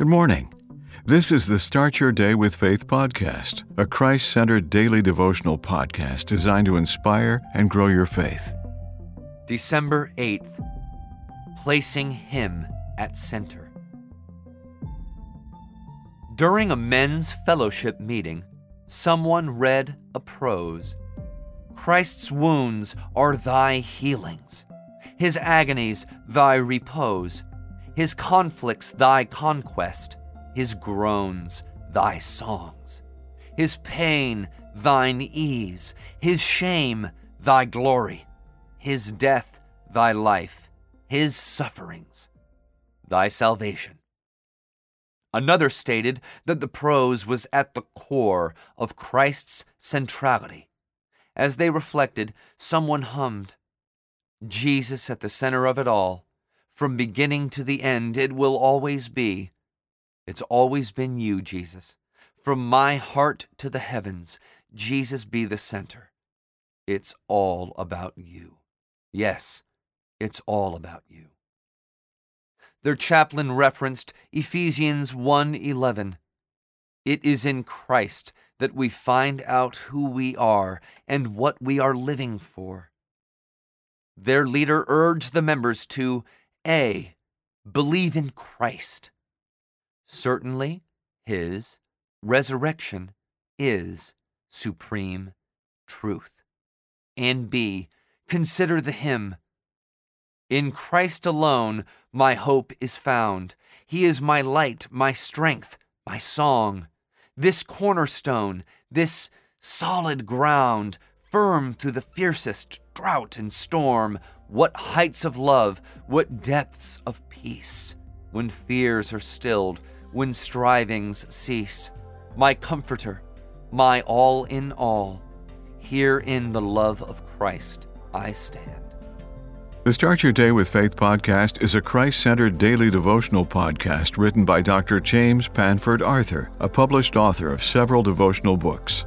Good morning. This is the Start Your Day with Faith podcast, a Christ centered daily devotional podcast designed to inspire and grow your faith. December 8th, placing Him at center. During a men's fellowship meeting, someone read a prose Christ's wounds are thy healings, his agonies thy repose, his conflicts thy conquest, his groans thy songs, his pain thine ease, his shame thy glory, his death thy life, his sufferings thy salvation. Another stated that the prose was at the core of Christ's centrality. As they reflected, someone hummed, Jesus at the center of it all. From beginning to the end, it will always be. It's always been you, Jesus. From my heart to the heavens, Jesus be the center. It's all about you. Yes, it's all about you. Their chaplain referenced Ephesians 1:11. It is in Christ that we find out who we are and what we are living for. Their leader urged the members to A. Believe in Christ. Certainly, his resurrection is supreme truth. And B. Consider the hymn. In Christ alone my hope is found. He is my light, my strength, my song this cornerstone, this solid ground, firm through the fiercest drought and storm. What heights of love, what depths of peace, when fears are stilled, when strivings cease. My comforter, my all in all, here in the love of Christ I stand. The Start Your Day with Faith podcast is a Christ centered daily devotional podcast written by Dr. James Panford Arthur, a published author of several devotional books.